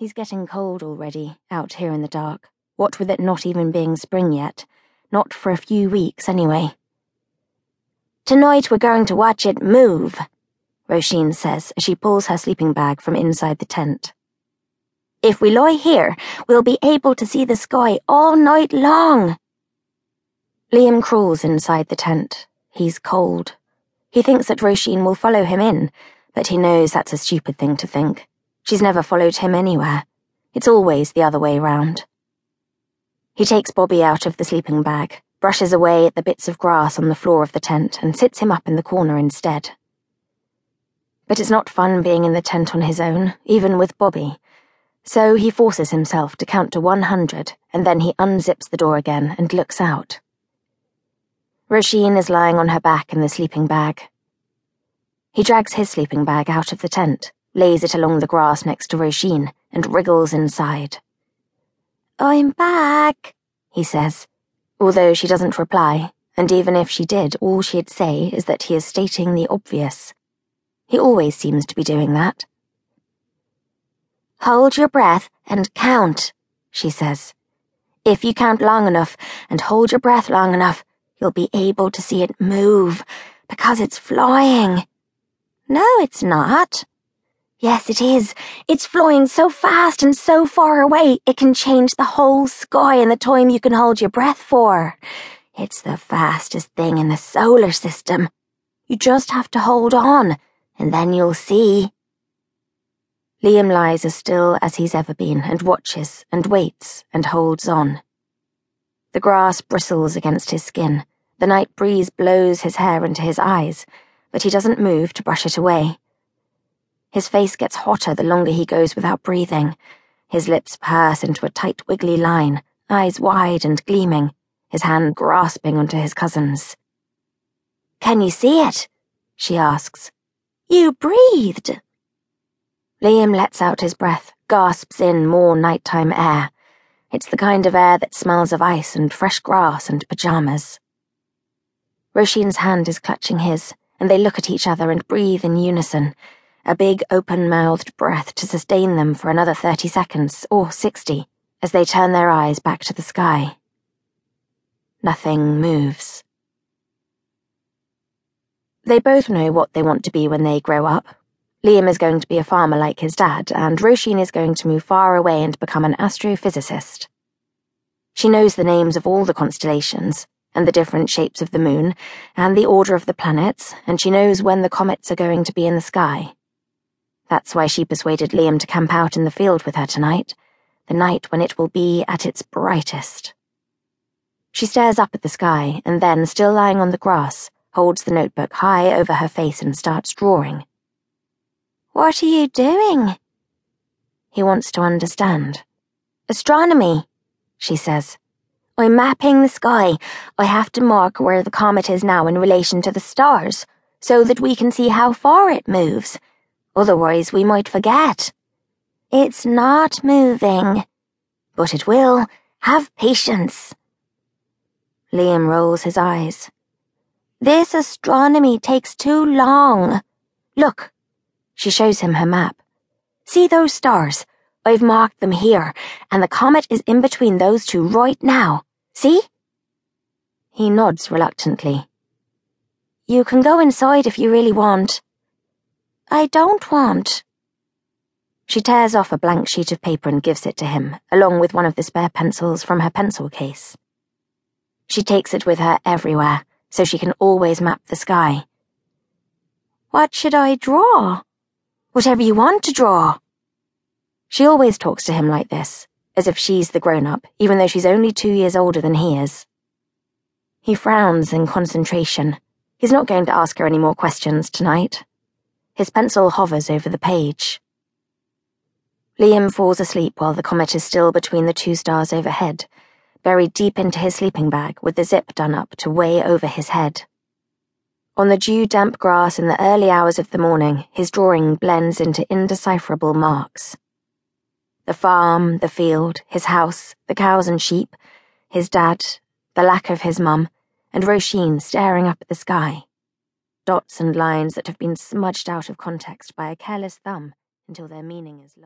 He's getting cold already, out here in the dark, what with it not even being spring yet. Not for a few weeks, anyway. Tonight we're going to watch it move, Roisin says as she pulls her sleeping bag from inside the tent. If we lie here, we'll be able to see the sky all night long. Liam crawls inside the tent. He's cold. He thinks that Roisin will follow him in, but he knows that's a stupid thing to think. She's never followed him anywhere. It's always the other way round. He takes Bobby out of the sleeping bag, brushes away at the bits of grass on the floor of the tent, and sits him up in the corner instead. But it's not fun being in the tent on his own, even with Bobby. So he forces himself to count to 100, and then he unzips the door again and looks out. Roisin is lying on her back in the sleeping bag. He drags his sleeping bag out of the tent lays it along the grass next to Roisin, and wriggles inside. I'm back, he says, although she doesn't reply, and even if she did, all she'd say is that he is stating the obvious. He always seems to be doing that. Hold your breath and count, she says. If you count long enough and hold your breath long enough, you'll be able to see it move, because it's flying. No, it's not. Yes, it is. It's flying so fast and so far away, it can change the whole sky in the time you can hold your breath for. It's the fastest thing in the solar system. You just have to hold on, and then you'll see. Liam lies as still as he's ever been and watches and waits and holds on. The grass bristles against his skin. The night breeze blows his hair into his eyes, but he doesn't move to brush it away. His face gets hotter the longer he goes without breathing. His lips purse into a tight, wiggly line, eyes wide and gleaming, his hand grasping onto his cousin's. Can you see it? she asks. You breathed. Liam lets out his breath, gasps in more nighttime air. It's the kind of air that smells of ice and fresh grass and pajamas. Roisin's hand is clutching his, and they look at each other and breathe in unison a big open mouthed breath to sustain them for another 30 seconds, or 60, as they turn their eyes back to the sky. Nothing moves. They both know what they want to be when they grow up. Liam is going to be a farmer like his dad, and Roisin is going to move far away and become an astrophysicist. She knows the names of all the constellations, and the different shapes of the moon, and the order of the planets, and she knows when the comets are going to be in the sky. That's why she persuaded Liam to camp out in the field with her tonight, the night when it will be at its brightest. She stares up at the sky and then, still lying on the grass, holds the notebook high over her face and starts drawing. What are you doing? He wants to understand. Astronomy, she says. I'm mapping the sky. I have to mark where the comet is now in relation to the stars, so that we can see how far it moves Otherwise, we might forget. It's not moving. But it will. Have patience. Liam rolls his eyes. This astronomy takes too long. Look. She shows him her map. See those stars? I've marked them here, and the comet is in between those two right now. See? He nods reluctantly. You can go inside if you really want. I don't want. She tears off a blank sheet of paper and gives it to him, along with one of the spare pencils from her pencil case. She takes it with her everywhere, so she can always map the sky. What should I draw? Whatever you want to draw. She always talks to him like this, as if she's the grown up, even though she's only two years older than he is. He frowns in concentration. He's not going to ask her any more questions tonight. His pencil hovers over the page. Liam falls asleep while the comet is still between the two stars overhead, buried deep into his sleeping bag with the zip done up to way over his head. On the dew damp grass in the early hours of the morning, his drawing blends into indecipherable marks. The farm, the field, his house, the cows and sheep, his dad, the lack of his mum, and Roisin staring up at the sky dots and lines that have been smudged out of context by a careless thumb until their meaning is lost.